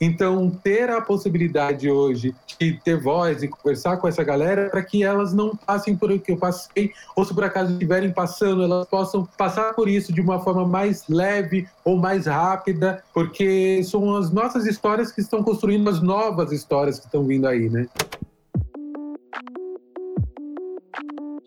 Então, ter a possibilidade hoje de ter voz e conversar com essa galera para que elas não passem por o que eu passei, ou se por acaso estiverem passando, elas possam passar por isso de uma forma mais leve ou mais rápida, porque são as nossas histórias que estão construindo as novas histórias que estão vindo aí, né?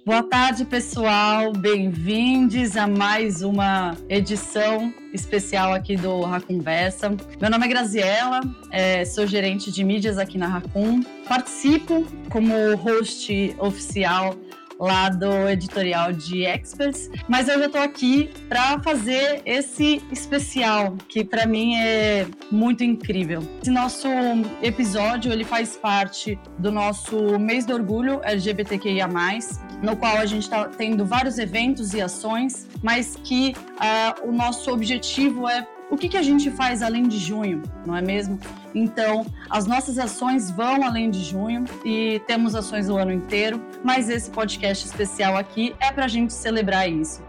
Boa tarde, pessoal. Bem-vindos a mais uma edição especial aqui do Raconversa. Meu nome é Graziella, é, sou gerente de mídias aqui na Racun. Participo como host oficial lá do editorial de Experts, mas eu já estou aqui para fazer esse especial que para mim é muito incrível. Esse nosso episódio ele faz parte do nosso mês do orgulho LGBTQIA+, no qual a gente está tendo vários eventos e ações, mas que uh, o nosso objetivo é o que, que a gente faz além de junho, não é mesmo? Então, as nossas ações vão além de junho e temos ações o ano inteiro, mas esse podcast especial aqui é para a gente celebrar isso.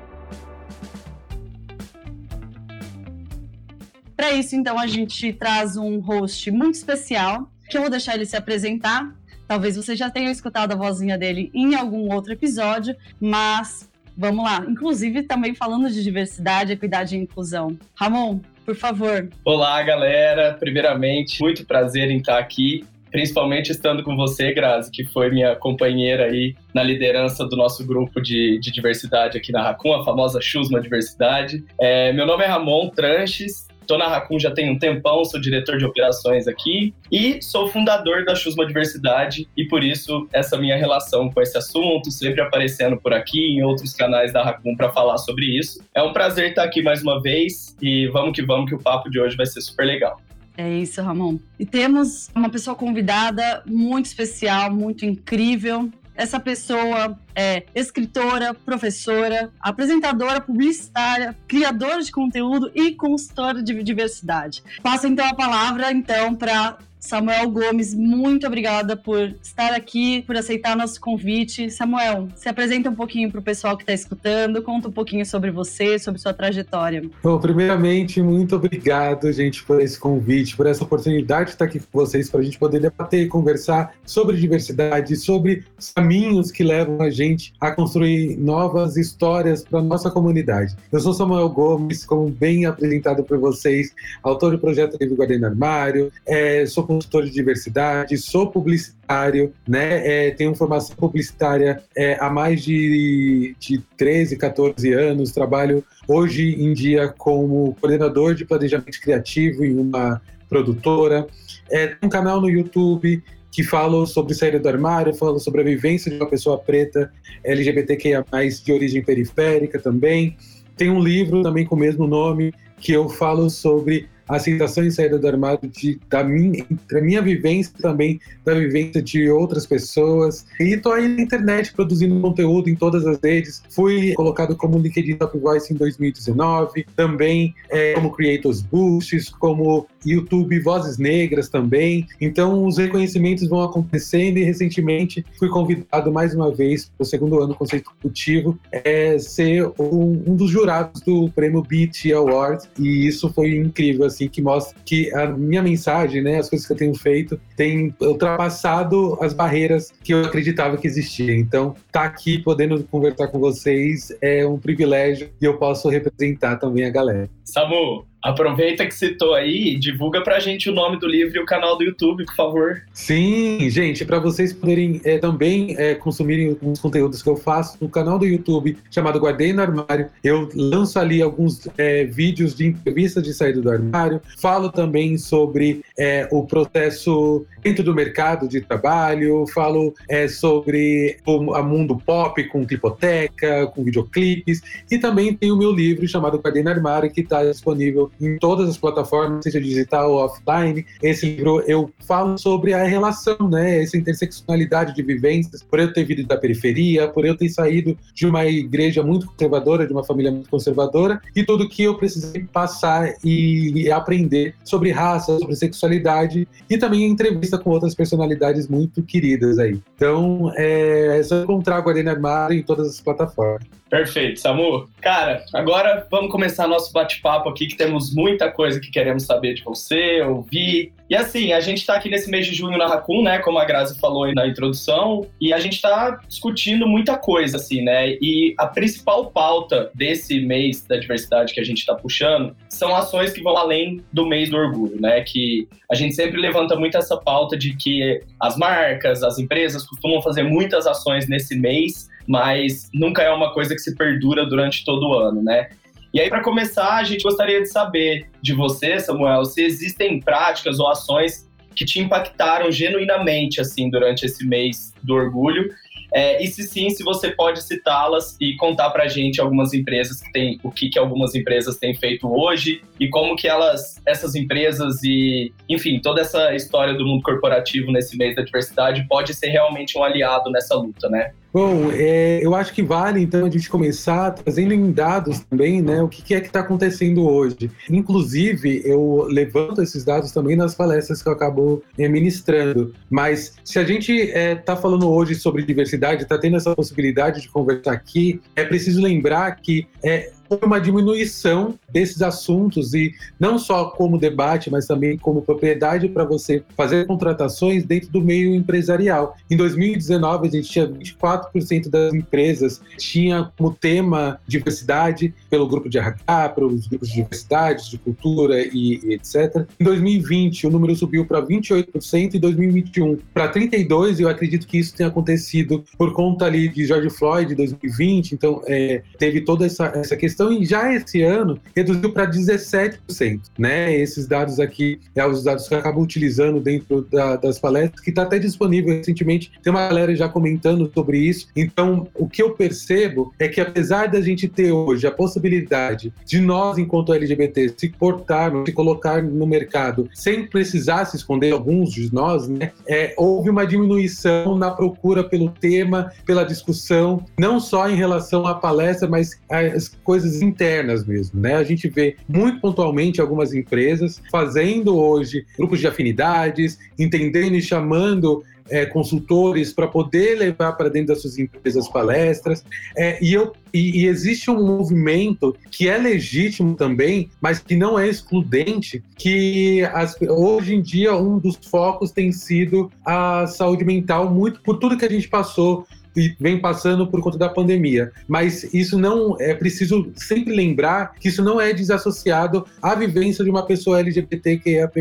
Para isso, então, a gente traz um host muito especial, que eu vou deixar ele se apresentar. Talvez você já tenha escutado a vozinha dele em algum outro episódio, mas Vamos lá. Inclusive, também falando de diversidade, equidade e inclusão. Ramon, por favor. Olá, galera. Primeiramente, muito prazer em estar aqui principalmente estando com você, Grazi, que foi minha companheira aí na liderança do nosso grupo de, de diversidade aqui na Racun, a famosa Chusma Diversidade. É, meu nome é Ramon Tranches, Estou na Racun já tem um tempão, sou diretor de operações aqui e sou fundador da Chusma Diversidade e por isso essa minha relação com esse assunto, sempre aparecendo por aqui em outros canais da Racun para falar sobre isso. É um prazer estar aqui mais uma vez e vamos que vamos que o papo de hoje vai ser super legal. É isso, Ramon. E temos uma pessoa convidada muito especial, muito incrível. Essa pessoa é escritora, professora, apresentadora, publicitária, criadora de conteúdo e consultora de diversidade. Passo então a palavra então para Samuel Gomes, muito obrigada por estar aqui, por aceitar nosso convite. Samuel, se apresenta um pouquinho para o pessoal que está escutando, conta um pouquinho sobre você, sobre sua trajetória. Bom, primeiramente, muito obrigado, gente, por esse convite, por essa oportunidade de estar aqui com vocês, para a gente poder debater e conversar sobre diversidade, sobre os caminhos que levam a gente a construir novas histórias para nossa comunidade. Eu sou Samuel Gomes, como bem apresentado por vocês, autor do projeto Livre Guarda no Armário, é, sou consultor de diversidade, sou publicitário, né? É, tenho formação publicitária é, há mais de, de 13, 14 anos, trabalho hoje em dia como coordenador de planejamento criativo em uma produtora. É, um canal no YouTube que falo sobre sair do armário, falo sobre a vivência de uma pessoa preta LGBTQIA+, de origem periférica também. Tem um livro também com o mesmo nome que eu falo sobre aceitação e saída do armário de, da minha, minha vivência também, da vivência de outras pessoas. E tô aí na internet produzindo conteúdo em todas as redes. Fui colocado como LinkedIn Top Voice em 2019, também é, como Creators Boosts, como YouTube Vozes Negras também. Então os reconhecimentos vão acontecendo e recentemente fui convidado mais uma vez para o segundo ano consecutivo é ser um, um dos jurados do prêmio BET Awards e isso foi incrível assim assim, que mostra que a minha mensagem, né, as coisas que eu tenho feito, tem ultrapassado as barreiras que eu acreditava que existiam. Então, tá aqui podendo conversar com vocês é um privilégio e eu posso representar também a galera. Samu, Aproveita que citou aí e divulga pra gente o nome do livro e o canal do YouTube, por favor. Sim, gente, para vocês poderem é, também é, consumirem os conteúdos que eu faço no canal do YouTube chamado Guardei no Armário. Eu lanço ali alguns é, vídeos de entrevista de saída do armário, falo também sobre o processo dentro do mercado de trabalho, falo sobre o a mundo pop com clipoteca, com videoclipes, e também tem o meu livro chamado Guardei no Armário, que está disponível em todas as plataformas, seja digital ou offline. Esse livro eu falo sobre a relação, né, essa interseccionalidade de vivências, por eu ter vindo da periferia, por eu ter saído de uma igreja muito conservadora, de uma família muito conservadora, e tudo que eu precisei passar e aprender sobre raça, sobre sexualidade, e também entrevista com outras personalidades muito queridas aí. Então, é, é só encontrar a Guardiã Armário em todas as plataformas. Perfeito, Samu. Cara, agora vamos começar nosso bate-papo aqui, que temos muita coisa que queremos saber de você, ouvir. E assim, a gente está aqui nesse mês de junho na Racun, né? Como a Grazi falou aí na introdução, e a gente está discutindo muita coisa, assim, né? E a principal pauta desse mês da diversidade que a gente está puxando são ações que vão além do mês do orgulho, né? Que a gente sempre levanta muito essa pauta de que as marcas, as empresas costumam fazer muitas ações nesse mês, mas nunca é uma coisa que se perdura durante todo o ano, né? E aí, para começar, a gente gostaria de saber de você, Samuel, se existem práticas ou ações que te impactaram genuinamente, assim, durante esse mês do orgulho é, e se sim, se você pode citá-las e contar para a gente algumas empresas que têm, o que, que algumas empresas têm feito hoje e como que elas, essas empresas e, enfim, toda essa história do mundo corporativo nesse mês da diversidade pode ser realmente um aliado nessa luta, né? Bom, é, eu acho que vale então a gente começar trazendo em dados também, né, o que, que é que está acontecendo hoje. Inclusive, eu levanto esses dados também nas palestras que eu acabo é, ministrando. Mas se a gente está é, tá falando hoje sobre diversidade, está tendo essa possibilidade de conversar aqui, é preciso lembrar que é, houve uma diminuição desses assuntos e não só como debate, mas também como propriedade para você fazer contratações dentro do meio empresarial. Em 2019, a gente tinha 24% das empresas tinha como tema diversidade pelo grupo de RH, pelos grupos de diversidade, de cultura e, etc. Em 2020, o número subiu para 28% e 2021 para 32%, e eu acredito que isso tenha acontecido por conta ali de George Floyd, 2020, então é, teve toda essa, essa questão questão e já esse ano reduziu para 17%, né? Esses dados aqui é os dados que eu acabo utilizando dentro da, das palestras, que está até disponível recentemente. Tem uma galera já comentando sobre isso. Então, o que eu percebo é que apesar da gente ter hoje a possibilidade de nós, enquanto LGBT, se portar, se colocar no mercado sem precisar se esconder, alguns de nós, né? É, houve uma diminuição na procura pelo tema, pela discussão, não só em relação à palestra, mas as coisas coisas internas mesmo, né? A gente vê muito pontualmente algumas empresas fazendo hoje grupos de afinidades, entendendo e chamando é, consultores para poder levar para dentro das suas empresas palestras. É, e, eu, e, e, existe um movimento que é legítimo também, mas que não é excludente, que as, hoje em dia um dos focos tem sido a saúde mental, muito por tudo que a gente passou e vem passando por conta da pandemia. Mas isso não é preciso sempre lembrar que isso não é desassociado à vivência de uma pessoa LGBTQIAP+.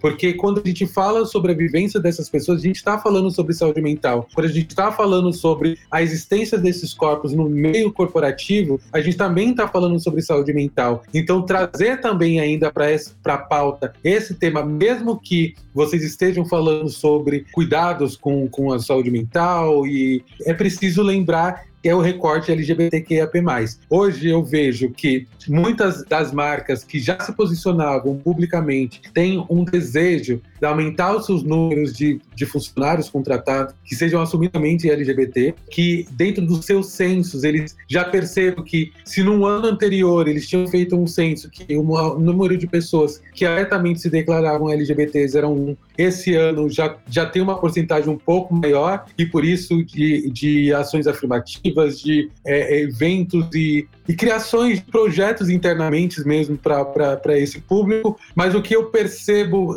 Porque quando a gente fala sobre a vivência dessas pessoas, a gente está falando sobre saúde mental. Quando a gente está falando sobre a existência desses corpos no meio corporativo, a gente também está falando sobre saúde mental. Então, trazer também ainda para a pauta esse tema, mesmo que vocês estejam falando sobre cuidados com, com a saúde mental e é preciso lembrar que é o recorte LGBTQIAP+. Hoje eu vejo que muitas das marcas que já se posicionavam publicamente têm um desejo de aumentar os seus números de, de funcionários contratados que sejam assumidamente LGBT, que dentro dos seus censos eles já percebam que se no ano anterior eles tinham feito um censo que o número de pessoas que abertamente se declaravam LGBTs eram um, esse ano já, já tem uma porcentagem um pouco maior e por isso de, de ações afirmativas, de é, eventos e, e criações projetos internamente mesmo para esse público, mas o que eu percebo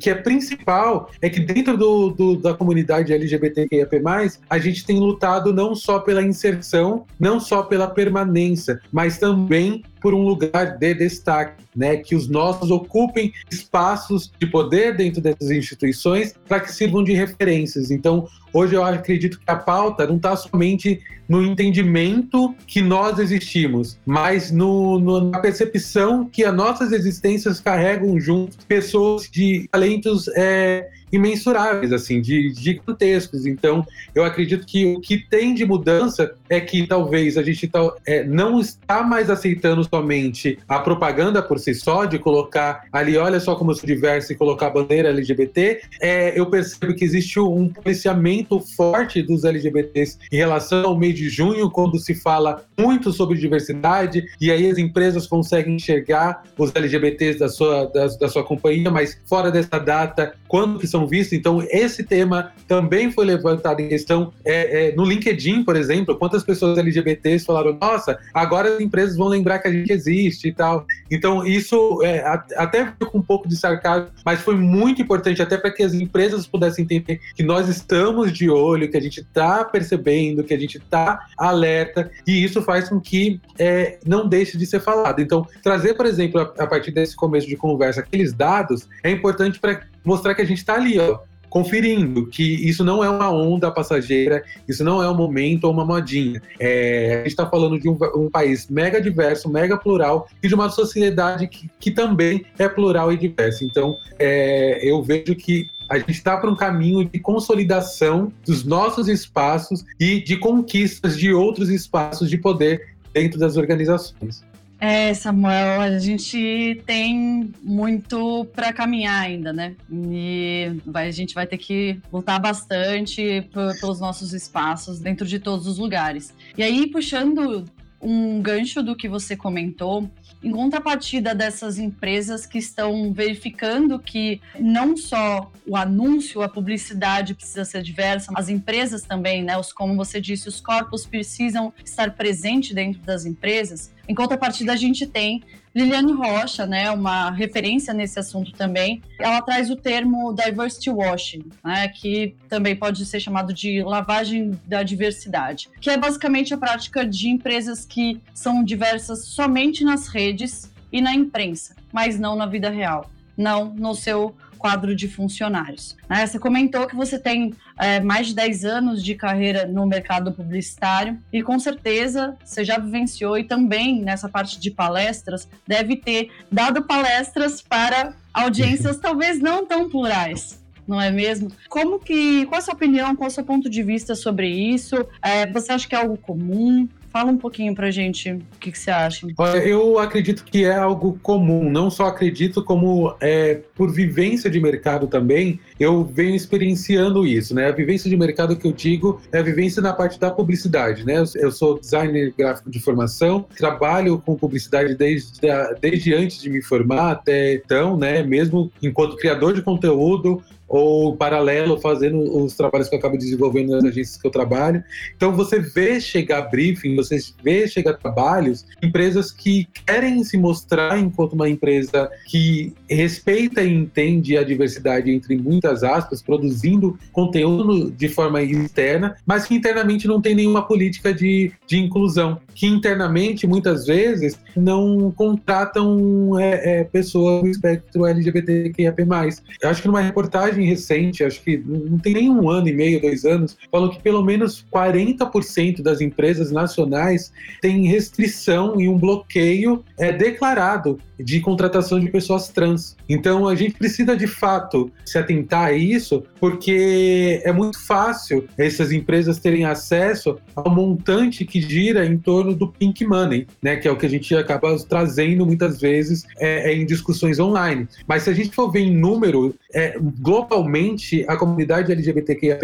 que é principal é que dentro do, do, da comunidade LGBTQIAP+, a gente tem lutado não só pela inserção, não só pela permanência, mas também por um lugar de destaque, né? Que os nossos ocupem espaços de poder dentro dessas instituições para que sirvam de referências. Então, hoje eu acredito que a pauta não está somente no entendimento que nós existimos, mas no, no, na percepção que as nossas existências carregam junto pessoas de talentos é, imensuráveis, assim, de, de gigantescos. Então, eu acredito que o que tem de mudança é que talvez a gente tá, é, não está mais aceitando somente a propaganda por si só, de colocar ali, olha só como eu sou diverso e colocar a bandeira LGBT. É, eu percebo que existe um policiamento forte dos LGBTs em relação ao meio de junho, quando se fala muito sobre diversidade, e aí as empresas conseguem enxergar os LGBTs da sua, da, da sua companhia, mas fora dessa data, quando que são vistos. Então, esse tema também foi levantado em questão é, é, no LinkedIn, por exemplo, quantas pessoas LGBTs falaram, nossa, agora as empresas vão lembrar que a gente existe e tal. Então, isso é, até com um pouco de sarcasmo, mas foi muito importante até para que as empresas pudessem entender que nós estamos de olho, que a gente está percebendo, que a gente está alerta, e isso faz com que é, não deixe de ser falado. Então, trazer, por exemplo, a, a partir desse começo de conversa, aqueles dados, é importante para mostrar que a gente está ali, ó, conferindo que isso não é uma onda passageira, isso não é um momento ou uma modinha. É, a gente está falando de um, um, país mega diverso, mega plural e de uma sociedade que, que também é plural e diversa. Então, é, eu vejo que a gente está para um caminho de consolidação dos nossos espaços e de conquistas de outros espaços de poder dentro das organizações. É, Samuel, a gente tem muito para caminhar ainda, né? E vai, a gente vai ter que lutar bastante pelos nossos espaços dentro de todos os lugares. E aí, puxando um gancho do que você comentou, em contrapartida dessas empresas que estão verificando que não só o anúncio, a publicidade precisa ser diversa, as empresas também, né? Os, como você disse, os corpos precisam estar presentes dentro das empresas. Em contrapartida, a gente tem Liliane Rocha, né, uma referência nesse assunto também. Ela traz o termo diversity washing, né, que também pode ser chamado de lavagem da diversidade, que é basicamente a prática de empresas que são diversas somente nas redes e na imprensa, mas não na vida real, não no seu quadro de funcionários. Né? Você comentou que você tem é, mais de 10 anos de carreira no mercado publicitário e com certeza você já vivenciou e também nessa parte de palestras deve ter dado palestras para audiências talvez não tão plurais não é mesmo? Como que, qual a sua opinião, qual o seu ponto de vista sobre isso? É, você acha que é algo comum? Fala um pouquinho pra gente o que, que você acha. Eu acredito que é algo comum, não só acredito, como é, por vivência de mercado também, eu venho experienciando isso, né? A vivência de mercado que eu digo é a vivência na parte da publicidade, né? Eu sou designer gráfico de formação, trabalho com publicidade desde, desde antes de me formar até então, né? Mesmo enquanto criador de conteúdo, ou paralelo fazendo os trabalhos que eu acabo desenvolvendo nas agências que eu trabalho. Então você vê chegar briefing, você vê chegar trabalhos, empresas que querem se mostrar enquanto uma empresa que respeita e entende a diversidade entre muitas aspas, produzindo conteúdo de forma externa, mas que internamente não tem nenhuma política de, de inclusão, que internamente muitas vezes não contratam é, é, pessoas do espectro LGBTQIAP+. Eu acho que numa reportagem recente, acho que não tem nem um ano e meio, dois anos, falou que pelo menos 40% das empresas nacionais têm restrição e um bloqueio é, declarado de contratação de pessoas trans. Então a gente precisa de fato se atentar a isso, porque é muito fácil essas empresas terem acesso ao montante que gira em torno do pink money, né, que é o que a gente acaba trazendo muitas vezes é, é em discussões online. Mas se a gente for ver em número, é, globalmente a comunidade LGBTQIA+,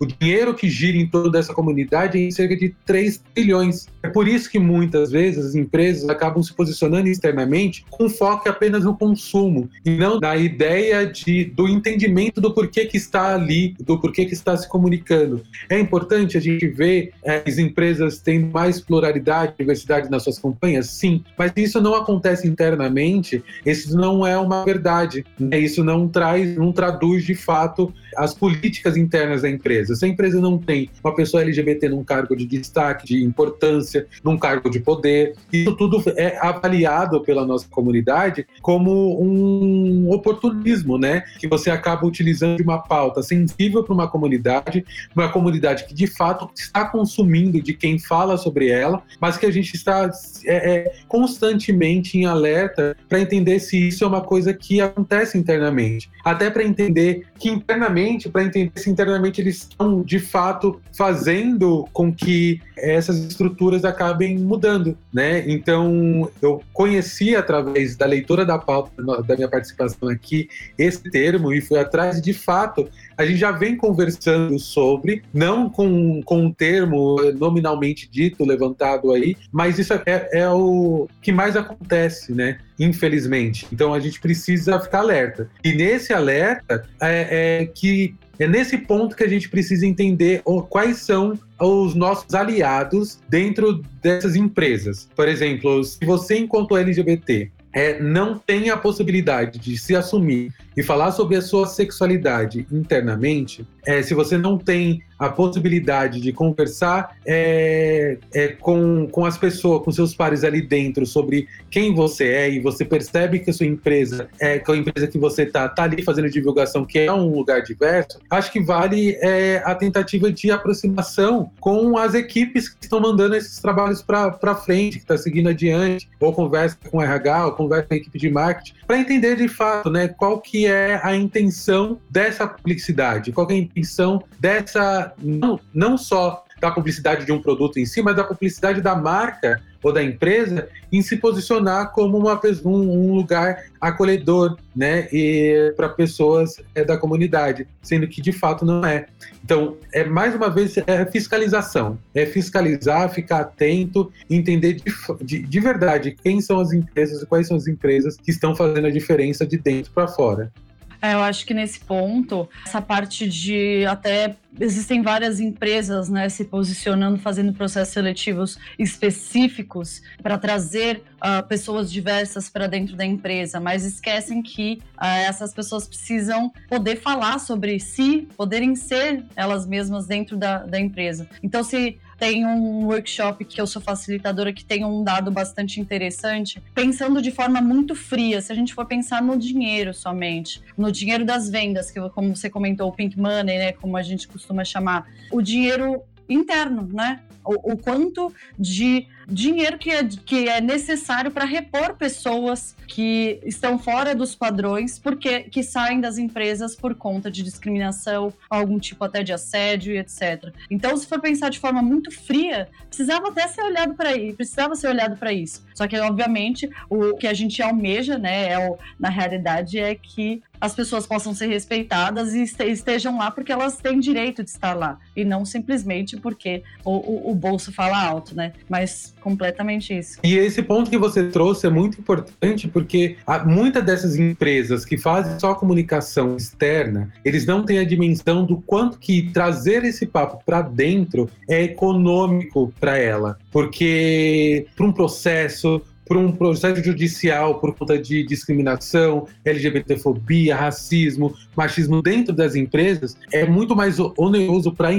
o dinheiro que gira em torno dessa comunidade é em cerca de 3 trilhões. É por isso que muitas vezes as empresas acabam se posicionando externamente com foco apenas no consumo e não na ideia de, do entendimento do porquê que está ali, do porquê que está se comunicando. É importante a gente ver é, as empresas tendo mais pluralidade, diversidade nas suas campanhas, sim, mas isso não acontece internamente, isso não é uma verdade, né? isso não traz, não traduz de fato as políticas internas da empresa. Se a empresa não tem uma pessoa LGBT num cargo de destaque, de importância, num cargo de poder, isso tudo é avaliado pela nossa comunidade como um oportunismo, né? Que você acaba utilizando uma pauta sensível para uma comunidade, uma comunidade que de fato está consumindo de quem fala sobre ela, mas que a gente está é, é, constantemente em alerta para entender se isso é uma coisa que acontece internamente. Até para entender que internamente, para entender se internamente eles estão de fato fazendo com que essas estruturas acabem mudando, né? Então, eu conheci através da leitura da pauta da minha participação aqui esse termo e fui atrás de fato a gente já vem conversando sobre, não com, com um termo nominalmente dito, levantado aí, mas isso é, é o que mais acontece, né? Infelizmente. Então a gente precisa ficar alerta. E nesse alerta é, é que é nesse ponto que a gente precisa entender quais são os nossos aliados dentro dessas empresas. Por exemplo, se você, enquanto LGBT, é, não tem a possibilidade de se assumir e falar sobre a sua sexualidade internamente, é, se você não tem a possibilidade de conversar é, é, com, com as pessoas, com seus pares ali dentro sobre quem você é e você percebe que a sua empresa, é, que a empresa que você está tá ali fazendo divulgação, que é um lugar diverso, acho que vale é, a tentativa de aproximação com as equipes que estão mandando esses trabalhos para frente, que está seguindo adiante, ou conversa com o RH, ou conversa com a equipe de marketing, para entender de fato né, qual que é a intenção dessa publicidade, qual é a intenção dessa, não, não só da publicidade de um produto em si, mas da publicidade da marca ou da empresa em se posicionar como uma, um, um lugar acolhedor, né, para pessoas é, da comunidade, sendo que de fato não é. Então, é mais uma vez é fiscalização, é fiscalizar, ficar atento, entender de, de, de verdade quem são as empresas e quais são as empresas que estão fazendo a diferença de dentro para fora. É, eu acho que nesse ponto, essa parte de até existem várias empresas né, se posicionando, fazendo processos seletivos específicos para trazer uh, pessoas diversas para dentro da empresa, mas esquecem que uh, essas pessoas precisam poder falar sobre si, poderem ser elas mesmas dentro da, da empresa. Então, se tem um workshop que eu sou facilitadora que tem um dado bastante interessante, pensando de forma muito fria, se a gente for pensar no dinheiro somente, no dinheiro das vendas, que como você comentou, o pink money, né, como a gente costuma chamar, o dinheiro interno, né? O, o quanto de dinheiro que é, que é necessário para repor pessoas que estão fora dos padrões, porque que saem das empresas por conta de discriminação, algum tipo até de assédio e etc. Então, se for pensar de forma muito fria, precisava até ser olhado para isso, precisava ser olhado para isso. Só que, obviamente, o que a gente almeja, né, é o, na realidade, é que as pessoas possam ser respeitadas e estejam lá porque elas têm direito de estar lá e não simplesmente porque o, o, o bolso fala alto, né? Mas completamente isso. E esse ponto que você trouxe é muito importante porque muitas dessas empresas que fazem só comunicação externa, eles não têm a dimensão do quanto que trazer esse papo para dentro é econômico para ela, porque para um processo por um processo judicial por conta de discriminação, LGBTfobia, racismo, machismo dentro das empresas, é muito mais oneroso para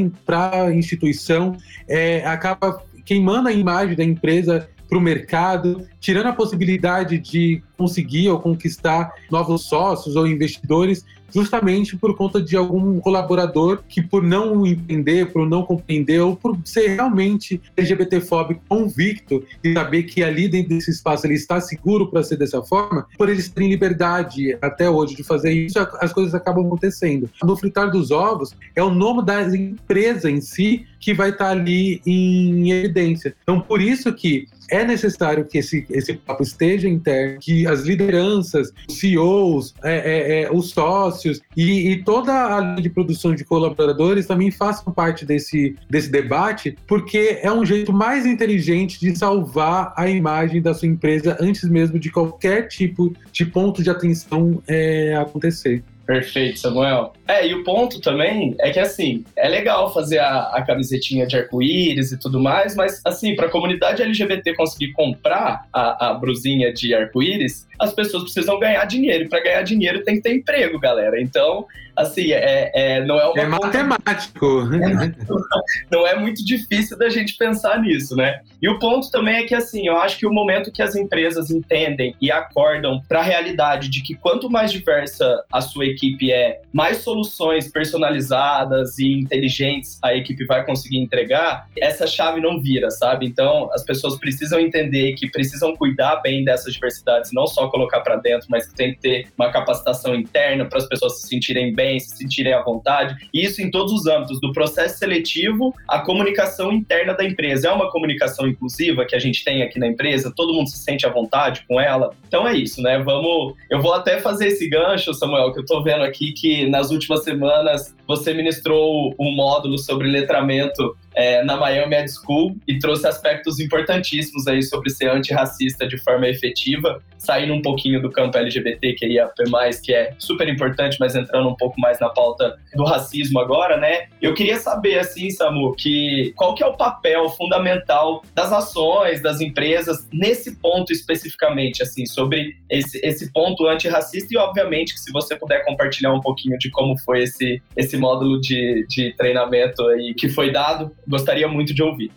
a instituição, é, acaba queimando a imagem da empresa para o mercado, tirando a possibilidade de conseguir ou conquistar novos sócios ou investidores, justamente por conta de algum colaborador que, por não entender, por não compreender, ou por ser realmente LGBTfóbico convicto e saber que ali dentro desse espaço ele está seguro para ser dessa forma, por eles terem liberdade até hoje de fazer isso, as coisas acabam acontecendo. No fritar dos ovos é o nome da empresa em si que vai estar ali em evidência. Então, por isso que é necessário que esse, esse papo esteja interno, que as lideranças, os CEOs, é, é, é, os sócios e, e, toda a linha de produção de colaboradores também façam parte desse, desse debate, porque é um jeito mais inteligente de salvar a imagem da sua empresa antes mesmo de qualquer tipo de ponto de atenção é, acontecer. Perfeito, Samuel. É, e o ponto também é que, assim, é legal fazer a, a camisetinha de arco-íris e tudo mais, mas, assim, para a comunidade LGBT conseguir comprar a, a brusinha de arco-íris, as pessoas precisam ganhar dinheiro. E para ganhar dinheiro tem que ter emprego, galera. Então, assim, é, é não é uma. É matemático. não é muito difícil da gente pensar nisso, né? E o ponto também é que, assim, eu acho que o momento que as empresas entendem e acordam para a realidade de que quanto mais diversa a sua equipe é, mais soluções personalizadas e inteligentes a equipe vai conseguir entregar, essa chave não vira, sabe? Então, as pessoas precisam entender que precisam cuidar bem dessas diversidades, não só colocar para dentro, mas que tem que ter uma capacitação interna para as pessoas se sentirem bem, se sentirem à vontade. E isso em todos os âmbitos, do processo seletivo à comunicação interna da empresa. É uma comunicação inclusiva que a gente tem aqui na empresa, todo mundo se sente à vontade com ela. Então é isso, né? Vamos. Eu vou até fazer esse gancho, Samuel, que eu tô vendo aqui que nas últimas semanas você ministrou um módulo sobre letramento é, na Miami Ed School e trouxe aspectos importantíssimos aí sobre ser antirracista de forma efetiva, saindo um pouquinho do campo LGBT, que que é super importante, mas entrando um pouco mais na pauta do racismo agora, né? Eu queria saber, assim, Samu, que qual que é o papel fundamental das ações, das empresas, nesse ponto especificamente, assim, sobre esse, esse ponto antirracista e, obviamente, que se você puder compartilhar um pouquinho de como foi esse, esse módulo de, de treinamento aí que foi dado, gostaria muito de ouvir.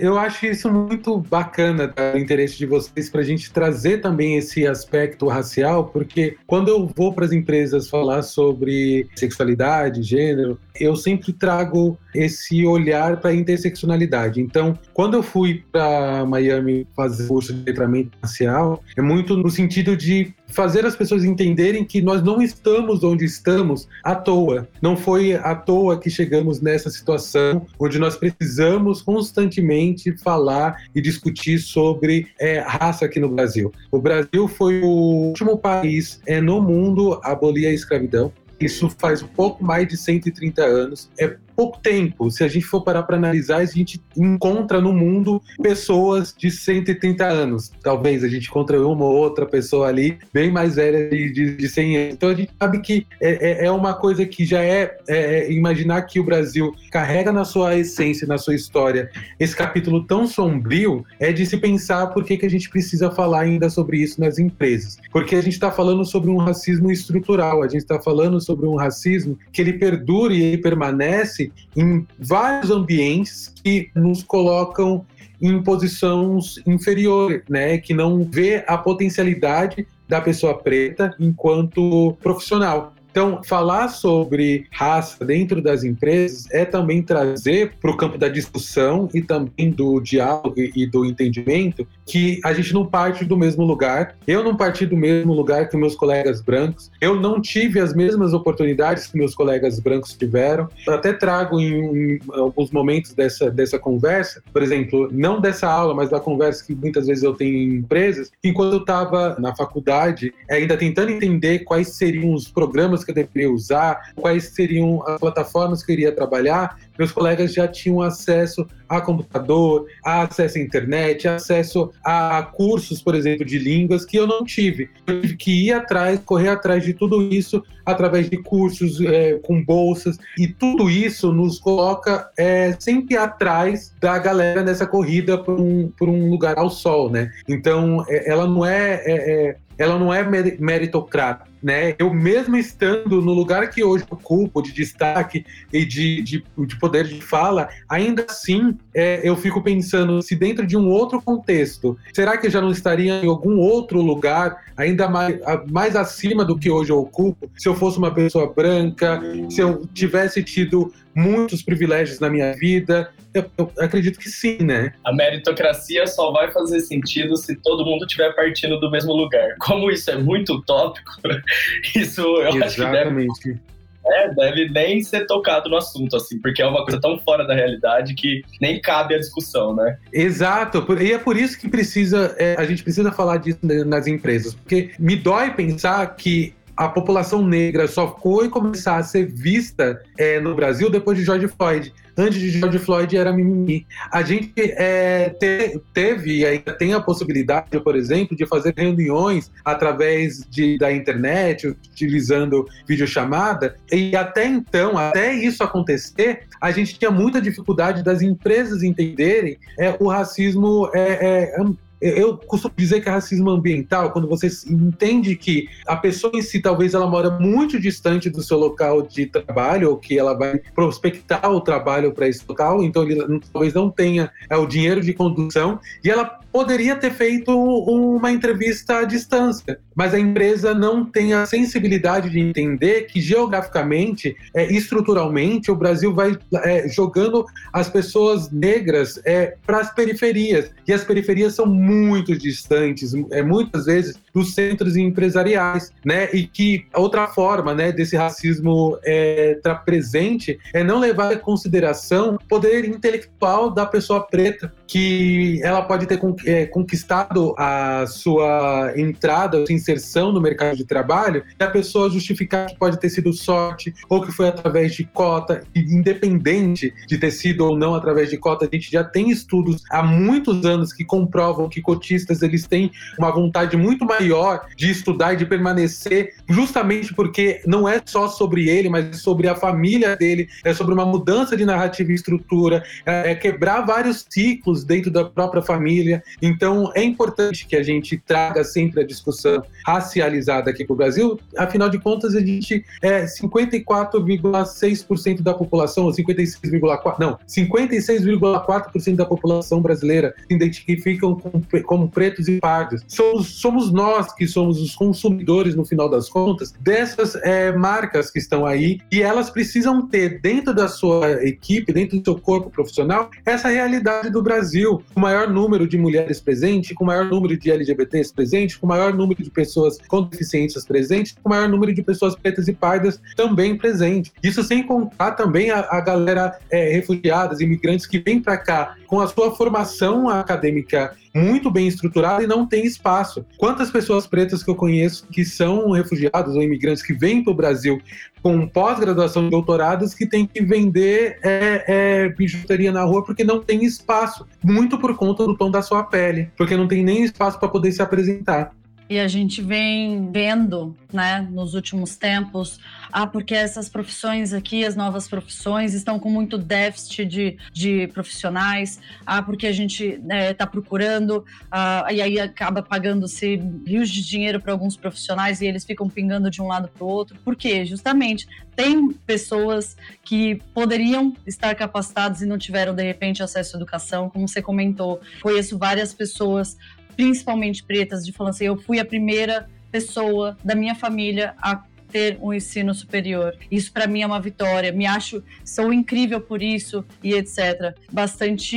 Eu acho isso muito bacana, tá? o interesse de vocês, para a gente trazer também esse aspecto racial, porque quando eu vou para as empresas falar sobre sexualidade, gênero, eu sempre trago esse olhar para a interseccionalidade. Então, quando eu fui para Miami fazer curso de letramento racial, é muito no sentido de fazer as pessoas entenderem que nós não estamos onde estamos à toa. Não foi à toa que chegamos nessa situação onde nós precisamos constantemente falar e discutir sobre é, raça aqui no Brasil. O Brasil foi o último país é, no mundo a abolir a escravidão. Isso faz um pouco mais de 130 anos. É pouco tempo. Se a gente for parar para analisar, a gente encontra no mundo pessoas de 130 anos. Talvez a gente encontre uma ou outra pessoa ali bem mais velha de, de, de 100 anos. Então a gente sabe que é, é, é uma coisa que já é, é, é, imaginar que o Brasil carrega na sua essência, na sua história, esse capítulo tão sombrio, é de se pensar por que, que a gente precisa falar ainda sobre isso nas empresas. Porque a gente está falando sobre um racismo estrutural, a gente está falando sobre um racismo que ele perdura e ele permanece em vários ambientes que nos colocam em posições inferiores, né, que não vê a potencialidade da pessoa preta enquanto profissional. Então, falar sobre raça dentro das empresas é também trazer para o campo da discussão e também do diálogo e do entendimento que a gente não parte do mesmo lugar. Eu não parti do mesmo lugar que meus colegas brancos. Eu não tive as mesmas oportunidades que meus colegas brancos tiveram. Eu até trago em, em alguns momentos dessa, dessa conversa, por exemplo, não dessa aula, mas da conversa que muitas vezes eu tenho em empresas, enquanto eu estava na faculdade, ainda tentando entender quais seriam os programas que eu deveria usar, quais seriam as plataformas que eu iria trabalhar, meus colegas já tinham acesso a computador, a acesso à internet, acesso a cursos, por exemplo, de línguas que eu não tive. Eu tive que ir atrás, correr atrás de tudo isso através de cursos é, com bolsas e tudo isso nos coloca é, sempre atrás da galera nessa corrida por um, por um lugar ao sol, né? Então, é, ela não é, é, é ela não é meritocrata, né? Eu mesmo estando no lugar que hoje ocupo de destaque e de, de, de poder de fala, ainda assim é, eu fico pensando se dentro de um outro contexto, será que eu já não estaria em algum outro lugar ainda mais, mais acima do que hoje eu ocupo? Se eu fosse uma pessoa branca, se eu tivesse tido muitos privilégios na minha vida? Eu, eu, acredito que sim, né? A meritocracia só vai fazer sentido se todo mundo estiver partindo do mesmo lugar. Como isso é muito utópico, isso eu Exatamente. acho que deve é, deve nem ser tocado no assunto, assim, porque é uma coisa tão fora da realidade que nem cabe a discussão, né? Exato, e é por isso que precisa, é, a gente precisa falar disso nas empresas, porque me dói pensar que a população negra só foi começar a ser vista é, no Brasil depois de George Floyd. Antes de George Floyd era mimimi. A gente é, te, teve e ainda tem a possibilidade, por exemplo, de fazer reuniões através de, da internet, utilizando videochamada. E até então, até isso acontecer, a gente tinha muita dificuldade das empresas entenderem é, o racismo é, é eu costumo dizer que é racismo ambiental, quando você entende que a pessoa em si, talvez ela mora muito distante do seu local de trabalho, ou que ela vai prospectar o trabalho para esse local, então ele talvez não tenha é, o dinheiro de condução, e ela poderia ter feito uma entrevista à distância, mas a empresa não tem a sensibilidade de entender que geograficamente, é, estruturalmente, o Brasil vai é, jogando as pessoas negras é, para as periferias, e as periferias são muito distantes, é, muitas vezes dos centros empresariais, né? E que outra forma, né, desse racismo é, estar presente é não levar em consideração o poder intelectual da pessoa preta, que ela pode ter é, conquistado a sua entrada, sua inserção no mercado de trabalho, e a pessoa justificar que pode ter sido sorte ou que foi através de cota, independente de ter sido ou não através de cota, a gente já tem estudos há muitos anos que comprovam que cotistas eles têm uma vontade muito maior de estudar e de permanecer, justamente porque não é só sobre ele, mas sobre a família dele, é sobre uma mudança de narrativa e estrutura, é, é quebrar vários ciclos dentro da própria família. Então é importante que a gente traga sempre a discussão racializada aqui para o Brasil. Afinal de contas, a gente é 54,6% da população, ou 56,4%, não, 56,4% da população brasileira se identificam como, como pretos e pardos. Somos, somos nós que somos os consumidores, no final das contas, dessas é, marcas que estão aí e elas precisam ter dentro da sua equipe, dentro do seu corpo profissional, essa realidade do Brasil. O maior número de mulheres presentes, com maior número de LGBTs presentes, com maior número de pessoas com deficiências presentes, com maior número de pessoas pretas e pardas também presentes. Isso sem contar também a, a galera é, refugiadas, imigrantes que vem para cá com a sua formação acadêmica muito bem estruturada e não tem espaço. Quantas pessoas pretas que eu conheço que são refugiados ou imigrantes que vêm para o Brasil com pós-graduação e doutorados que tem que vender é, é, bijuteria na rua porque não tem espaço, muito por conta do tom da sua pele, porque não tem nem espaço para poder se apresentar. E a gente vem vendo, né, nos últimos tempos, ah, porque essas profissões aqui, as novas profissões, estão com muito déficit de, de profissionais, ah, porque a gente está né, procurando, ah, e aí acaba pagando-se rios de dinheiro para alguns profissionais e eles ficam pingando de um lado para o outro. Por quê? Justamente tem pessoas que poderiam estar capacitadas e não tiveram, de repente, acesso à educação, como você comentou. Conheço várias pessoas principalmente pretas, de falar assim, eu fui a primeira pessoa da minha família a ter um ensino superior. Isso para mim é uma vitória. Me acho sou incrível por isso e etc. Bastante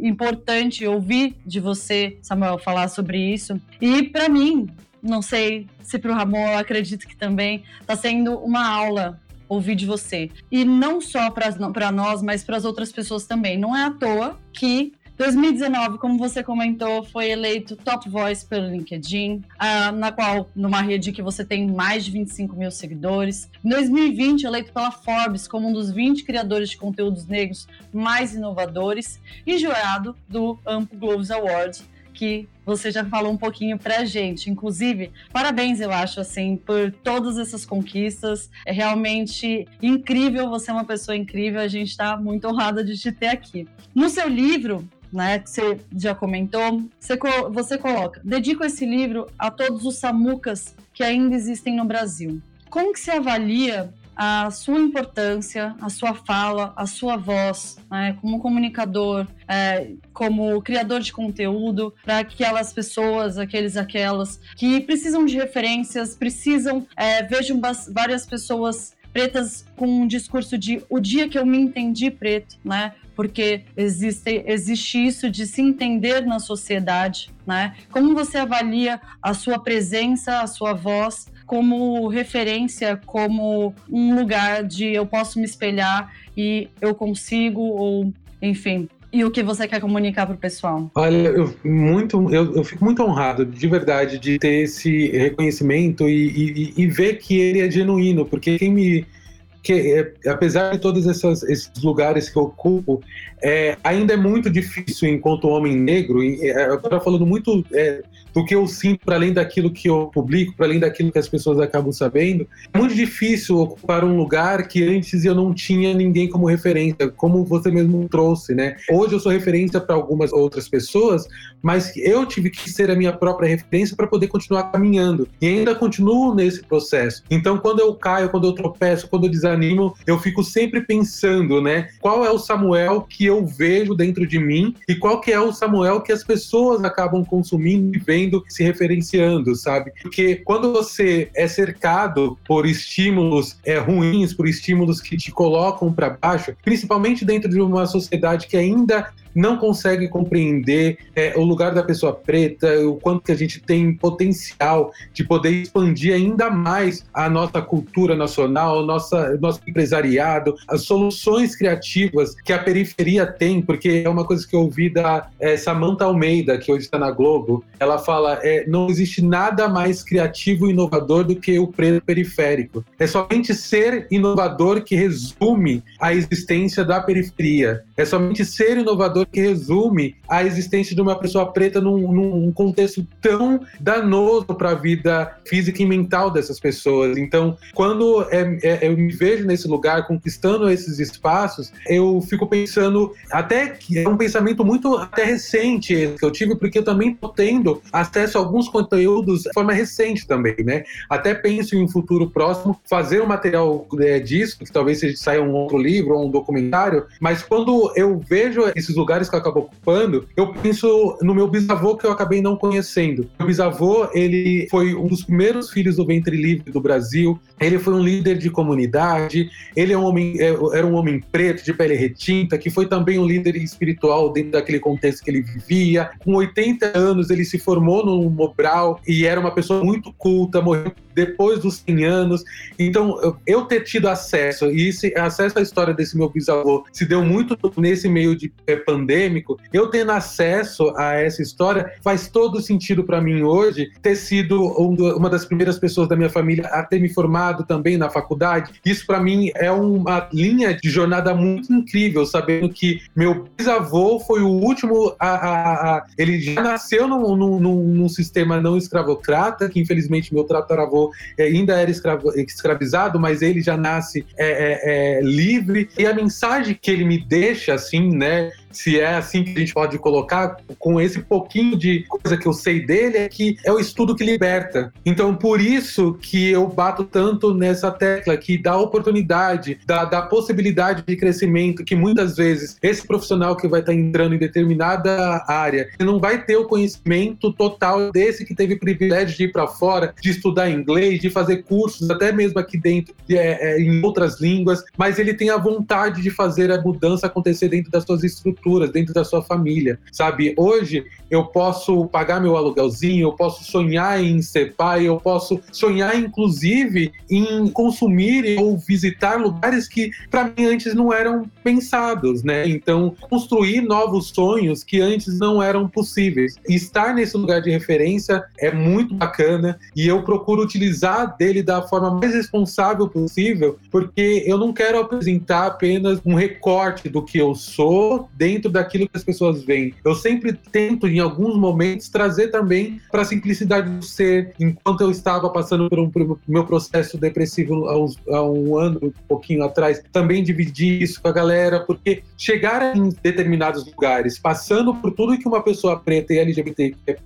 importante ouvir de você, Samuel, falar sobre isso. E para mim, não sei se para o Ramon, eu acredito que também está sendo uma aula ouvir de você. E não só para nós, mas para as outras pessoas também. Não é à toa que 2019, como você comentou, foi eleito Top Voice pelo LinkedIn, uh, na qual, numa rede que você tem mais de 25 mil seguidores. Em 2020, eleito pela Forbes como um dos 20 criadores de conteúdos negros mais inovadores e jurado do Ampo Globes Awards, que você já falou um pouquinho pra gente. Inclusive, parabéns, eu acho, assim, por todas essas conquistas. É realmente incrível, você é uma pessoa incrível, a gente está muito honrada de te ter aqui. No seu livro, né, que você já comentou, você, você coloca: dedico esse livro a todos os samucas que ainda existem no Brasil. Como que você avalia a sua importância, a sua fala, a sua voz, né, como comunicador, é, como criador de conteúdo, para aquelas pessoas, aqueles, aquelas que precisam de referências, precisam, é, vejam várias pessoas pretas com um discurso de o dia que eu me entendi preto, né? Porque existe, existe isso de se entender na sociedade, né? Como você avalia a sua presença, a sua voz como referência, como um lugar de eu posso me espelhar e eu consigo, ou enfim, e o que você quer comunicar para o pessoal? Olha, eu, muito, eu, eu, fico muito honrado, de verdade, de ter esse reconhecimento e, e, e ver que ele é genuíno, porque quem me. Que, é, apesar de todos esses, esses lugares que eu ocupo, é, ainda é muito difícil, enquanto homem negro, e, é, eu estou falando muito é, do que eu sinto para além daquilo que eu publico, para além daquilo que as pessoas acabam sabendo. É muito difícil ocupar um lugar que antes eu não tinha ninguém como referência, como você mesmo trouxe, né? Hoje eu sou referência para algumas outras pessoas, mas eu tive que ser a minha própria referência para poder continuar caminhando. E ainda continuo nesse processo. Então, quando eu caio, quando eu tropeço, quando eu desanimo, eu fico sempre pensando, né? Qual é o Samuel que eu vejo dentro de mim e qual que é o Samuel que as pessoas acabam consumindo e vendo vendo, se referenciando, sabe? Porque quando você é cercado por estímulos é, ruins, por estímulos que te colocam para baixo, principalmente dentro de uma sociedade que ainda não consegue compreender é, o lugar da pessoa preta, o quanto que a gente tem potencial de poder expandir ainda mais a nossa cultura nacional, nossa, nosso empresariado, as soluções criativas que a periferia tem, porque é uma coisa que eu ouvi da é, Samantha Almeida, que hoje está na Globo. Ela fala: é, não existe nada mais criativo e inovador do que o preto periférico. É somente ser inovador que resume a existência da periferia. É somente ser inovador que resume a existência de uma pessoa preta num, num contexto tão danoso para a vida física e mental dessas pessoas. Então, quando é, é, eu me vejo nesse lugar conquistando esses espaços, eu fico pensando até que é um pensamento muito até recente que eu tive, porque eu também estou tendo acesso a alguns conteúdos de forma recente também, né? Até penso em um futuro próximo fazer um material é, disso, que talvez saia um outro livro ou um documentário, mas quando eu vejo esses lugares que eu acabo ocupando, eu penso no meu bisavô que eu acabei não conhecendo. Meu bisavô, ele foi um dos primeiros filhos do ventre livre do Brasil, ele foi um líder de comunidade, ele é um homem, é, era um homem preto, de pele retinta, que foi também um líder espiritual dentro daquele contexto que ele vivia. Com 80 anos, ele se formou no Mobral e era uma pessoa muito culta, morreu depois dos 100 anos. Então, eu ter tido acesso, e esse acesso à história desse meu bisavô se deu muito nesse meio de é, pandêmico, eu tendo acesso a essa história faz todo sentido para mim hoje ter sido uma das primeiras pessoas da minha família a ter me formado também na faculdade. Isso para mim é uma linha de jornada muito incrível, sabendo que meu bisavô foi o último a, a, a ele já nasceu num, num, num, sistema não escravocrata, que infelizmente meu tataravô é, ainda era escravo, escravizado, mas ele já nasce é, é, é, livre. E a mensagem que ele me deixa, assim, né? Se é assim que a gente pode colocar, com esse pouquinho de coisa que eu sei dele, é que é o estudo que liberta. Então, por isso que eu bato tanto nessa tecla que dá oportunidade, dá, dá possibilidade de crescimento, que muitas vezes esse profissional que vai estar entrando em determinada área não vai ter o conhecimento total desse que teve privilégio de ir para fora, de estudar inglês, de fazer cursos, até mesmo aqui dentro, é, é, em outras línguas, mas ele tem a vontade de fazer a mudança acontecer dentro das suas estruturas dentro da sua família, sabe? Hoje eu posso pagar meu aluguelzinho, eu posso sonhar em ser pai, eu posso sonhar inclusive em consumir ou visitar lugares que para mim antes não eram pensados, né? Então, construir novos sonhos que antes não eram possíveis. Estar nesse lugar de referência é muito bacana e eu procuro utilizar dele da forma mais responsável possível, porque eu não quero apresentar apenas um recorte do que eu sou dentro dentro daquilo que as pessoas veem. Eu sempre tento, em alguns momentos, trazer também para a simplicidade do ser. Enquanto eu estava passando por um por meu processo depressivo há, uns, há, um ano, um pouquinho atrás, também dividi isso com a galera, porque chegar em determinados lugares, passando por tudo que uma pessoa preta e LGBTQ+,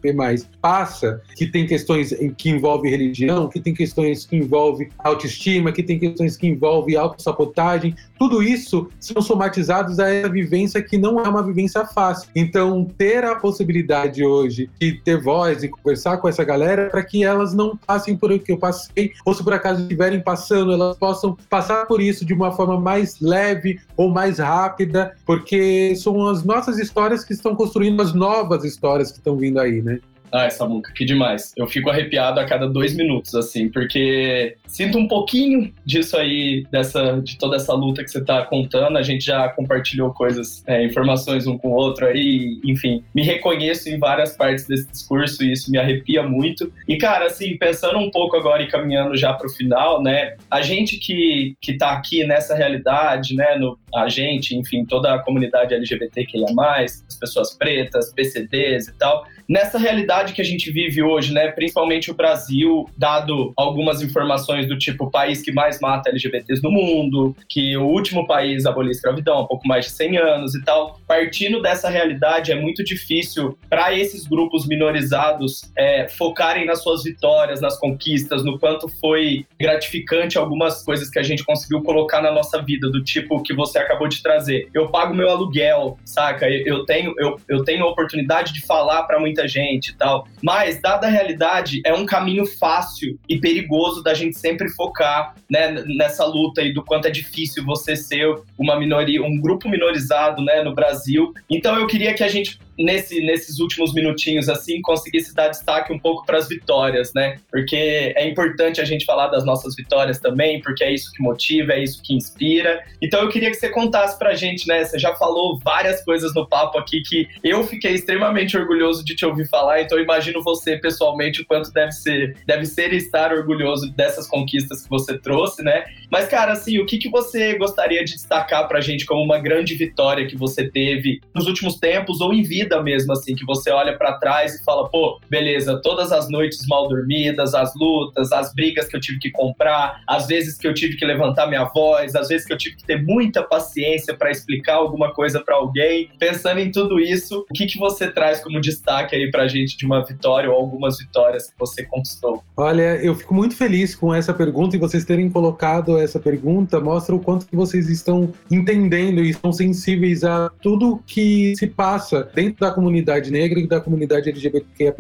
passa, que tem questões que envolvem religião, que tem questões que envolvem autoestima, que tem questões que envolvem autossabotagem, tudo isso são somatizados a essa vivência que não é uma vivência fácil. Então, ter a possibilidade hoje de ter voz e conversar com essa galera para que elas não passem por o que eu passei, ou se por acaso estiverem passando, elas possam passar por isso de uma forma mais leve ou mais rápida, porque são as nossas histórias que estão construindo as novas histórias que estão vindo aí, né? Ai, Samuca, que demais. Eu fico arrepiado a cada dois minutos, assim, porque sinto um pouquinho disso aí, dessa, de toda essa luta que você tá contando. A gente já compartilhou coisas, é, informações um com o outro aí, enfim. Me reconheço em várias partes desse discurso e isso me arrepia muito. E, cara, assim, pensando um pouco agora e caminhando já pro final, né? A gente que, que tá aqui nessa realidade, né? No, a gente, enfim, toda a comunidade LGBT que é as pessoas pretas, PCDs e tal, nessa realidade que a gente vive hoje, né, principalmente o Brasil, dado algumas informações do tipo país que mais mata LGBTs no mundo, que o último país aboliu a escravidão há pouco mais de 100 anos e tal, partindo dessa realidade é muito difícil para esses grupos minorizados é, focarem nas suas vitórias, nas conquistas, no quanto foi gratificante algumas coisas que a gente conseguiu colocar na nossa vida, do tipo que você acabou de trazer. Eu pago meu aluguel, saca? Eu tenho, eu, eu tenho a oportunidade de falar para muita gente e tal. Mas, dada a realidade, é um caminho fácil e perigoso da gente sempre focar né, nessa luta aí do quanto é difícil você ser uma minoria, um grupo minorizado né, no Brasil. Então eu queria que a gente nesse, nesses últimos minutinhos, assim, conseguisse dar destaque um pouco para as vitórias, né? Porque é importante a gente falar das nossas vitórias também, porque é isso que motiva, é isso que inspira. Então eu queria que você contasse para gente, né? Você já falou várias coisas no papo aqui que eu fiquei extremamente orgulhoso de te ouvir falar, então imagino você pessoalmente o quanto deve ser, deve ser estar orgulhoso dessas conquistas que você trouxe, né? Mas, cara, assim, o que, que você gostaria de destacar para a gente como uma grande vitória que você teve nos últimos tempos ou em vida? Vida mesmo, assim, que você olha para trás e fala, pô, beleza, todas as noites mal dormidas, as lutas, as brigas que eu tive que comprar, as vezes que eu tive que levantar minha voz, as vezes que eu tive que ter muita paciência para explicar alguma coisa para alguém. Pensando em tudo isso, o que, que você traz como destaque aí pra gente de uma vitória ou algumas vitórias que você conquistou? Olha, eu fico muito feliz com essa pergunta e vocês terem colocado essa pergunta mostra o quanto que vocês estão entendendo e estão sensíveis a tudo que se passa dentro da comunidade negra e da comunidade LGBTQIA+,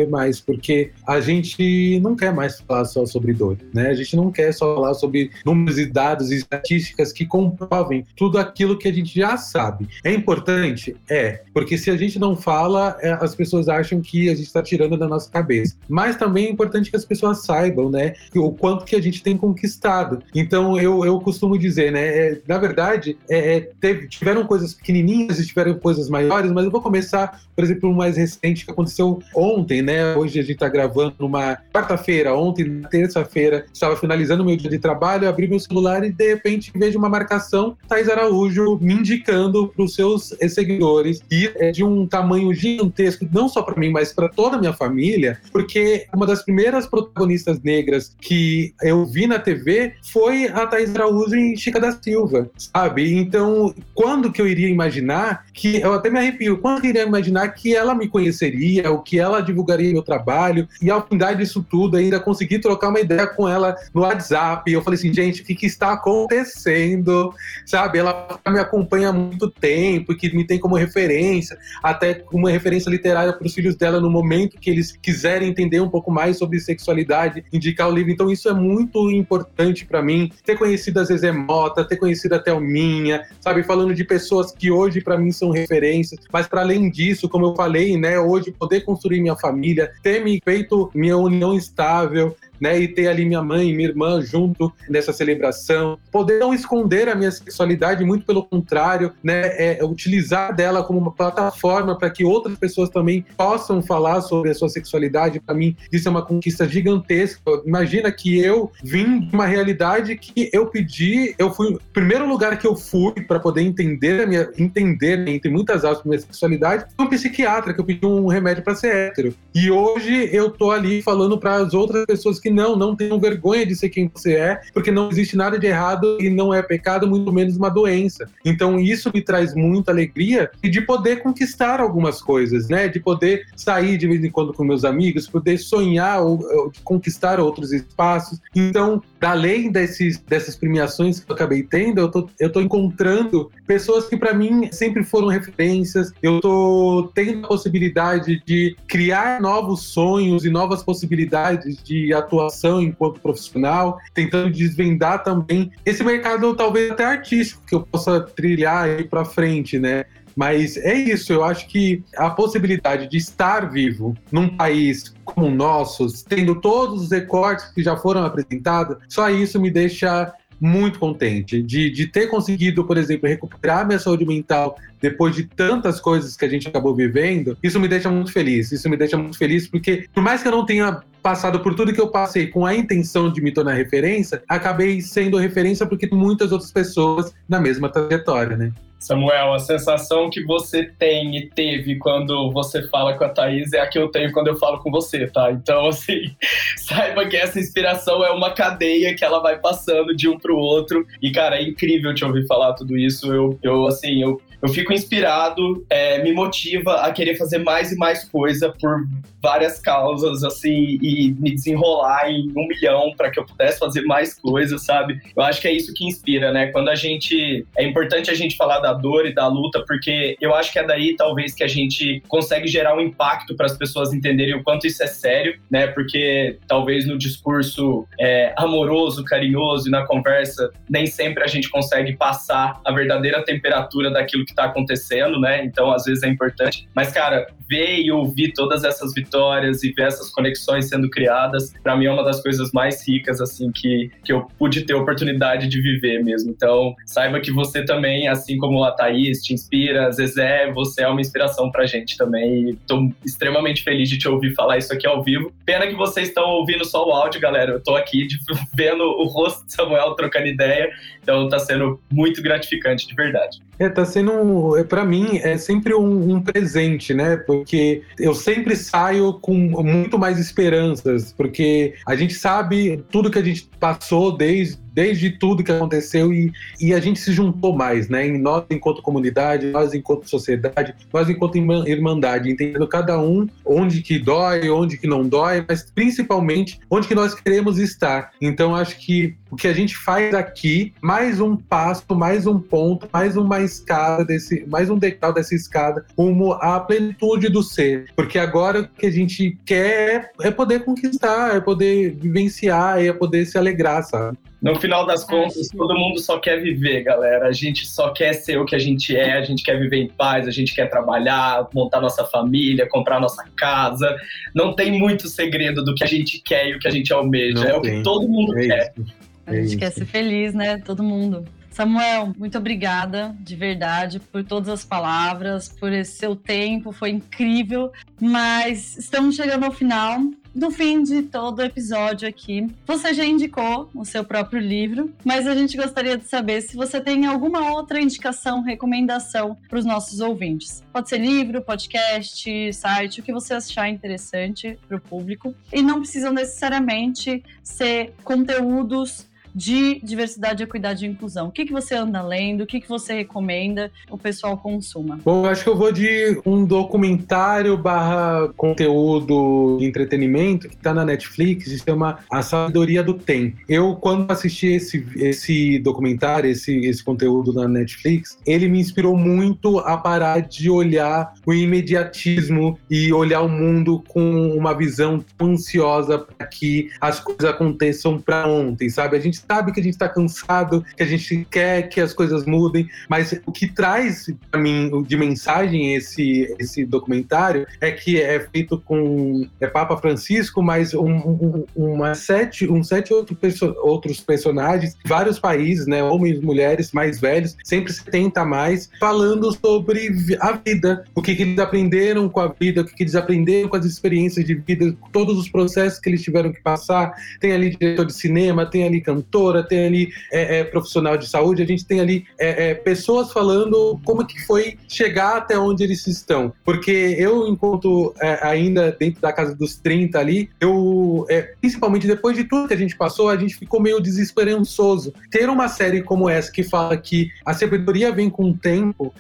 porque a gente não quer mais falar só sobre dor, né? A gente não quer só falar sobre números e dados e estatísticas que comprovem tudo aquilo que a gente já sabe. É importante? É, porque se a gente não fala, é, as pessoas acham que a gente está tirando da nossa cabeça. Mas também é importante que as pessoas saibam, né, o quanto que a gente tem conquistado. Então, eu, eu costumo dizer, né, é, na verdade, é, é teve, tiveram coisas pequenininhas e tiveram coisas maiores, mas eu vou começar por exemplo, o mais recente que aconteceu ontem, né? Hoje a gente está gravando numa quarta-feira, ontem, terça-feira, estava finalizando meu dia de trabalho, abri meu celular e de repente vejo uma marcação, Thais Araújo me indicando para os seus seguidores e é de um tamanho gigantesco, não só para mim, mas para toda a minha família, porque uma das primeiras protagonistas negras que eu vi na TV foi a Thais Araújo em Chica da Silva, sabe? Então, quando que eu iria imaginar que eu até me arrepio, quando que eu iria imaginar que ela me conheceria, o que ela divulgaria meu trabalho, e ao fim disso tudo, ainda consegui trocar uma ideia com ela no WhatsApp. Eu falei assim, gente, o que, que está acontecendo? Sabe? Ela me acompanha há muito tempo, que me tem como referência, até uma referência literária para os filhos dela no momento que eles quiserem entender um pouco mais sobre sexualidade, indicar o livro. Então, isso é muito importante para mim. Ter conhecido a Zezé Mota, ter conhecido a Thelminha, sabe? Falando de pessoas que hoje para mim são referências, mas para além disso, como eu falei, né, hoje poder construir minha família, ter me feito minha união estável, né? E ter ali minha mãe e minha irmã junto nessa celebração. Poder não esconder a minha sexualidade, muito pelo contrário, né? É, é utilizar dela como uma plataforma para que outras pessoas também possam falar sobre a sua sexualidade. Para mim, isso é uma conquista gigantesca. Imagina que eu vim de uma realidade que eu pedi, eu fui primeiro lugar que eu fui para poder entender a minha entender né, entre muitas aspas minha sexualidade, foi um psiquiatra que eu pedi um remédio para ser hétero. E hoje eu tô ali falando para as outras pessoas que não, não tenham vergonha de ser quem você é, porque não existe nada de errado e não é pecado, muito menos uma doença. Então isso me traz muita alegria e de poder conquistar algumas coisas, né? De poder sair de vez em quando com meus amigos, poder sonhar ou, ou conquistar outros espaços. Então, além desses, dessas premiações que eu acabei tendo, eu tô, eu tô encontrando pessoas que para mim sempre foram referências. Eu tô tendo a possibilidade de criar novos sonhos e novas possibilidades de atuação enquanto profissional, tentando desvendar também esse mercado talvez até artístico que eu possa trilhar aí para frente, né? Mas é isso, eu acho que a possibilidade de estar vivo num país como o nosso, tendo todos os recortes que já foram apresentados, só isso me deixa muito contente de, de ter conseguido, por exemplo, recuperar minha saúde mental depois de tantas coisas que a gente acabou vivendo. Isso me deixa muito feliz. Isso me deixa muito feliz porque, por mais que eu não tenha passado por tudo que eu passei com a intenção de me tornar referência, acabei sendo referência porque muitas outras pessoas na mesma trajetória, né? Samuel, a sensação que você tem e teve quando você fala com a Thaís é a que eu tenho quando eu falo com você, tá? Então, assim, saiba que essa inspiração é uma cadeia que ela vai passando de um pro outro. E, cara, é incrível te ouvir falar tudo isso. Eu, eu assim, eu eu fico inspirado, é, me motiva a querer fazer mais e mais coisa por várias causas, assim, e me desenrolar em um milhão para que eu pudesse fazer mais coisas, sabe? Eu acho que é isso que inspira, né? Quando a gente. É importante a gente falar da dor e da luta, porque eu acho que é daí, talvez, que a gente consegue gerar um impacto para as pessoas entenderem o quanto isso é sério, né? Porque talvez no discurso é, amoroso, carinhoso e na conversa, nem sempre a gente consegue passar a verdadeira temperatura daquilo que está acontecendo, né? Então, às vezes é importante. Mas, cara, ver e ouvir todas essas vitórias e ver essas conexões sendo criadas, para mim é uma das coisas mais ricas, assim, que, que eu pude ter oportunidade de viver mesmo. Então, saiba que você também, assim como a Thaís, te inspira, Zezé, você é uma inspiração pra gente também. E tô extremamente feliz de te ouvir falar isso aqui ao vivo. Pena que vocês estão ouvindo só o áudio, galera. Eu tô aqui vendo o rosto de Samuel trocando ideia, então tá sendo muito gratificante, de verdade. É, tá sendo, é, para mim, é sempre um, um, presente, né? Porque eu sempre saio com muito mais esperanças, porque a gente sabe tudo que a gente passou desde desde tudo que aconteceu e, e a gente se juntou mais, né? E nós, enquanto comunidade, nós, enquanto sociedade, nós, enquanto irmandade, entendendo cada um onde que dói, onde que não dói, mas principalmente onde que nós queremos estar. Então, acho que o que a gente faz aqui, mais um passo, mais um ponto, mais uma escada desse, mais um degrau dessa escada rumo à plenitude do ser. Porque agora o que a gente quer é poder conquistar, é poder vivenciar, é poder se alegrar, sabe? No final das contas, todo mundo só quer viver, galera. A gente só quer ser o que a gente é, a gente quer viver em paz, a gente quer trabalhar, montar nossa família, comprar nossa casa. Não tem muito segredo do que a gente quer e o que a gente almeja. Não é tem. o que todo mundo é quer. Isso. A gente é quer ser feliz, né? Todo mundo. Samuel, muito obrigada de verdade por todas as palavras, por esse seu tempo, foi incrível. Mas estamos chegando ao final no fim de todo o episódio aqui, você já indicou o seu próprio livro, mas a gente gostaria de saber se você tem alguma outra indicação, recomendação para os nossos ouvintes. Pode ser livro, podcast, site, o que você achar interessante para o público. E não precisam necessariamente ser conteúdos de diversidade, equidade e inclusão. O que, que você anda lendo? O que, que você recomenda o pessoal consuma? Bom, acho que eu vou de um documentário barra conteúdo de entretenimento que está na Netflix, se chama A Sabedoria do Tempo. Eu, quando assisti esse, esse documentário, esse, esse conteúdo na Netflix, ele me inspirou muito a parar de olhar o imediatismo e olhar o mundo com uma visão ansiosa para que as coisas aconteçam para ontem, sabe? A gente sabe que a gente está cansado, que a gente quer que as coisas mudem, mas o que traz para mim de mensagem esse, esse documentário é que é feito com é Papa Francisco, mas um, um, uma sete, um sete outro perso outros personagens, vários países, né, homens, mulheres, mais velhos, sempre 70 a mais, falando sobre a vida, o que, que eles aprenderam com a vida, o que, que eles aprenderam com as experiências de vida, todos os processos que eles tiveram que passar. Tem ali diretor de cinema, tem ali cantor tem ali é, é, profissional de saúde, a gente tem ali é, é, pessoas falando como que foi chegar até onde eles estão. Porque eu, enquanto é, ainda dentro da casa dos 30 ali, eu, é, principalmente depois de tudo que a gente passou, a gente ficou meio desesperançoso. Ter uma série como essa que fala que a sabedoria vem com o tempo,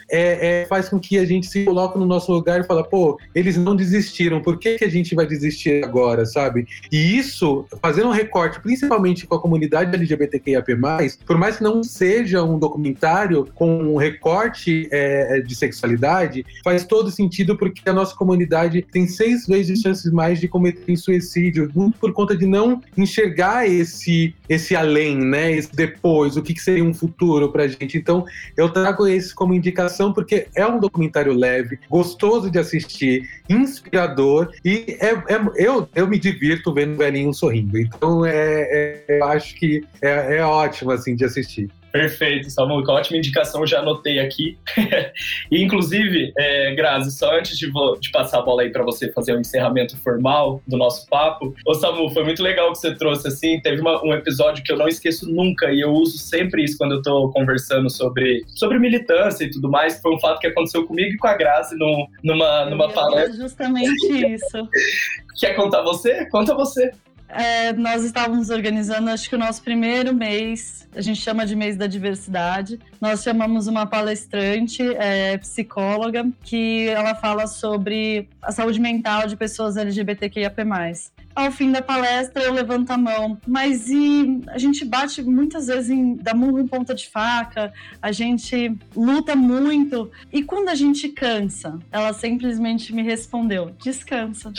faz com que a gente se coloque no nosso lugar e fala, pô, eles não desistiram, por que, que a gente vai desistir agora, sabe? E isso, fazendo um recorte, principalmente com a comunidade LGBTQIAP+, por mais que não seja um documentário com um recorte é, de sexualidade, faz todo sentido porque a nossa comunidade tem seis vezes chances mais de cometer suicídio, muito por conta de não enxergar esse, esse além, né? Esse depois, o que, que seria um futuro pra gente. Então, eu trago esse como indicação porque é um documentário leve, gostoso de assistir, inspirador e é, é eu, eu me divirto vendo o velhinho sorrindo. Então, é, é, eu acho que é, é ótimo, assim, de assistir. Perfeito, Samuel. Ótima indicação, já anotei aqui. e, inclusive, é, Grazi, só antes de, de passar a bola aí para você fazer o um encerramento formal do nosso papo, ô Samu, foi muito legal que você trouxe assim. Teve uma, um episódio que eu não esqueço nunca e eu uso sempre isso quando eu tô conversando sobre, sobre militância e tudo mais. Foi um fato que aconteceu comigo e com a Grazi no, numa, numa palestra. Justamente isso. Quer contar você? Conta você. É, nós estávamos organizando, acho que o nosso primeiro mês, a gente chama de mês da diversidade. Nós chamamos uma palestrante, é, psicóloga, que ela fala sobre a saúde mental de pessoas LGBTQIAP+. Ao fim da palestra, eu levanto a mão, mas e a gente bate muitas vezes em, dá murro em ponta de faca, a gente luta muito, e quando a gente cansa? Ela simplesmente me respondeu: descansa.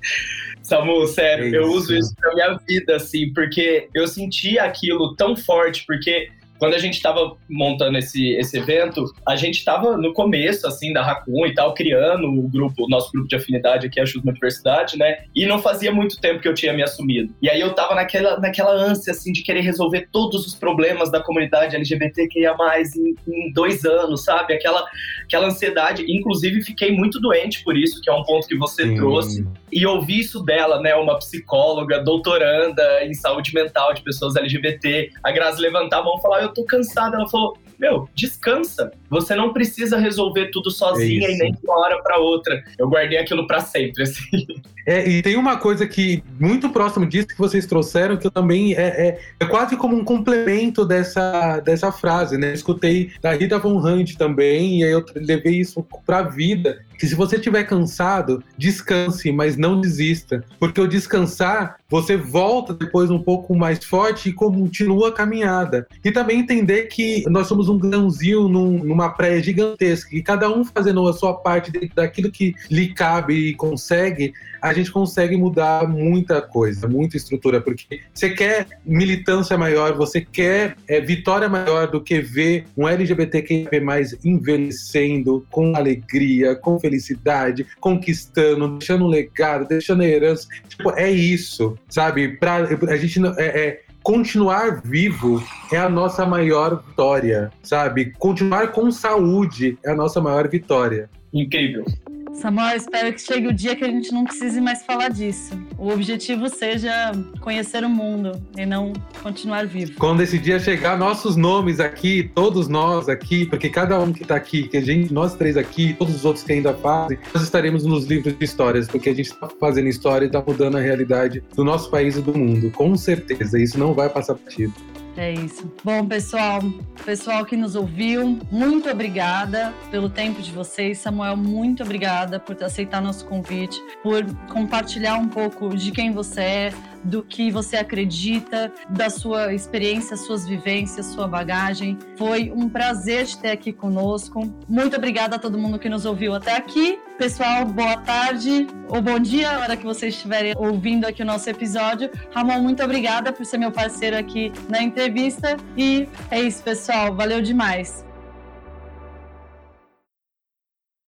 Samu, sério, é eu uso isso pra minha vida, assim, porque eu senti aquilo tão forte, porque quando a gente estava montando esse, esse evento, a gente estava no começo, assim, da Raccoon e tal, criando o grupo, o nosso grupo de afinidade aqui, a Chusma Universidade, né? E não fazia muito tempo que eu tinha me assumido. E aí eu tava naquela, naquela ânsia, assim, de querer resolver todos os problemas da comunidade LGBTQIA+, em, em dois anos, sabe? Aquela, aquela ansiedade. Inclusive, fiquei muito doente por isso, que é um ponto que você Sim. trouxe. E ouvi isso dela, né? Uma psicóloga, doutoranda em saúde mental de pessoas LGBT. A Grazi levantar a mão e falar, eu tô cansada. Ela falou, meu, descansa. Você não precisa resolver tudo sozinha é e nem de uma hora para outra. Eu guardei aquilo para sempre, assim. É, e tem uma coisa que, muito próximo disso que vocês trouxeram, que eu também é, é, é quase como um complemento dessa, dessa frase, né? Eu escutei da Rita Von Hunt também, e aí eu levei isso pra vida. Que se você estiver cansado, descanse, mas não desista. Porque o descansar, você volta depois um pouco mais forte e continua a caminhada. E também entender que nós somos um grãozinho num, numa praia gigantesca, e cada um fazendo a sua parte daquilo que lhe cabe e consegue, a gente consegue mudar muita coisa, muita estrutura, porque você quer militância maior, você quer é, vitória maior do que ver um LGBTQIA mais envelhecendo com alegria, com felicidade, conquistando, deixando um legado, deixando herança. Tipo, é isso, sabe? Pra, a gente não. É, é, continuar vivo é a nossa maior vitória, sabe? Continuar com saúde é a nossa maior vitória. Incrível. Samuel, espero que chegue o dia que a gente não precise mais falar disso. O objetivo seja conhecer o mundo e não continuar vivo. Quando esse dia chegar, nossos nomes aqui, todos nós aqui, porque cada um que está aqui, que a gente, nós três aqui, todos os outros que ainda fazem, nós estaremos nos livros de histórias, porque a gente está fazendo história e está mudando a realidade do nosso país e do mundo. Com certeza, isso não vai passar batido. É isso. Bom, pessoal, pessoal que nos ouviu, muito obrigada pelo tempo de vocês. Samuel, muito obrigada por aceitar nosso convite, por compartilhar um pouco de quem você é, do que você acredita, da sua experiência, suas vivências, sua bagagem. Foi um prazer te ter aqui conosco. Muito obrigada a todo mundo que nos ouviu até aqui. Pessoal, boa tarde ou bom dia, a hora que vocês estiverem ouvindo aqui o nosso episódio. Ramon, muito obrigada por ser meu parceiro aqui na entrevista. E é isso, pessoal. Valeu demais.